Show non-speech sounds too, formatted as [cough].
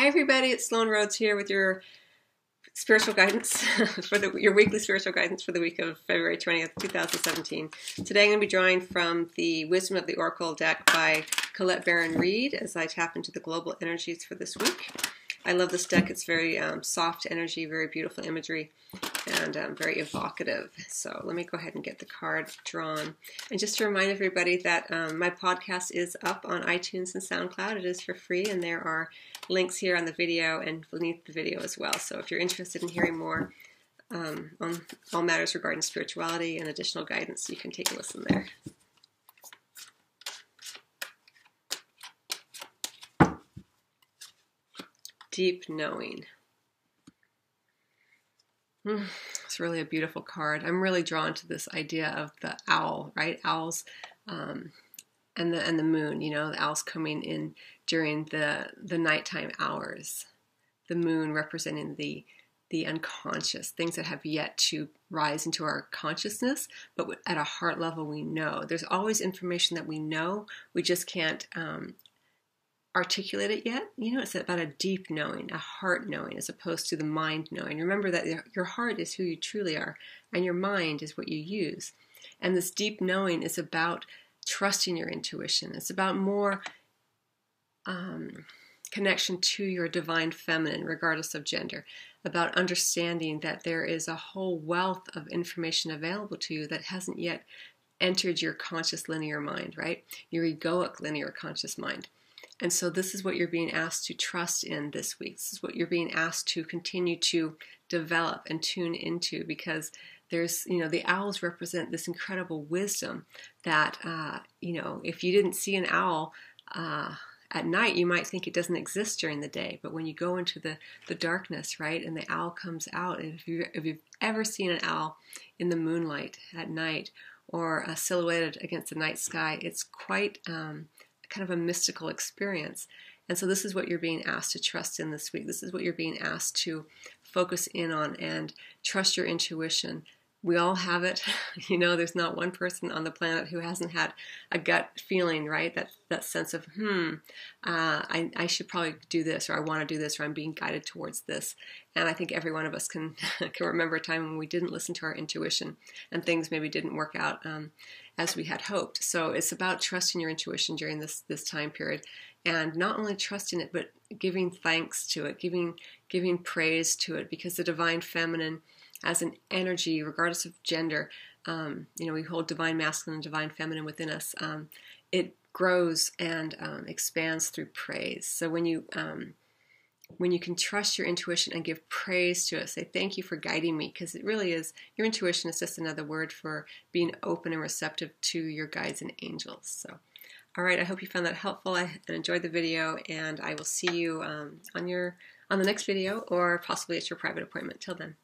Hi, everybody. It's Sloan Rhodes here with your spiritual guidance [laughs] for the your weekly spiritual guidance for the week of February 20th, 2017. Today I'm going to be drawing from the Wisdom of the Oracle deck by Colette Baron Reid as I tap into the global energies for this week. I love this deck. It's very um, soft energy, very beautiful imagery, and um, very evocative. So let me go ahead and get the card drawn. And just to remind everybody that um, my podcast is up on iTunes and SoundCloud. It is for free, and there are links here on the video and beneath the video as well. So if you're interested in hearing more um, on all matters regarding spirituality and additional guidance, you can take a listen there. Deep knowing. Hmm, it's really a beautiful card. I'm really drawn to this idea of the owl, right? Owls um, and the and the moon. You know, the owls coming in during the the nighttime hours. The moon representing the the unconscious, things that have yet to rise into our consciousness, but at a heart level, we know. There's always information that we know, we just can't um, articulate it yet. You know, it's about a deep knowing, a heart knowing, as opposed to the mind knowing. Remember that your heart is who you truly are, and your mind is what you use. And this deep knowing is about trusting your intuition. It's about more um, connection to your divine feminine, regardless of gender. About understanding that there is a whole wealth of information available to you that hasn't yet entered your conscious linear mind, right? Your egoic linear conscious mind. And so this is what you're being asked to trust in this week. This is what you're being asked to continue to develop and tune into because there's, you know, the owls represent this incredible wisdom that, uh, you know, if you didn't see an owl, uh, at night you might think it doesn't exist during the day but when you go into the, the darkness right and the owl comes out and if, you, if you've ever seen an owl in the moonlight at night or uh, silhouetted against the night sky it's quite um, kind of a mystical experience. And so this is what you're being asked to trust in this week. This is what you're being asked to focus in on and trust your intuition. We all have it. [laughs] You know, there's not one person on the planet who hasn't had a gut feeling, right? That that sense of, hmm, uh, I, I should probably do this, or I want to do this, or I'm being guided towards this. And I think every one of us can [laughs] can remember a time when we didn't listen to our intuition and things maybe didn't work out um, as we had hoped. So it's about trusting your intuition during this this time period, and not only trusting it, but giving thanks to it, giving giving praise to it, because the divine feminine as an energy, regardless of gender, um, you know, we hold divine masculine and divine feminine within us. Um, it grows and um, expands through praise. So when you um, when you can trust your intuition and give praise to it, say thank you for guiding me, because it really is your intuition is just another word for being open and receptive to your guides and angels. So. All right, I hope you found that helpful and enjoyed the video, and I will see you um, on your on the next video or possibly at your private appointment. Till then.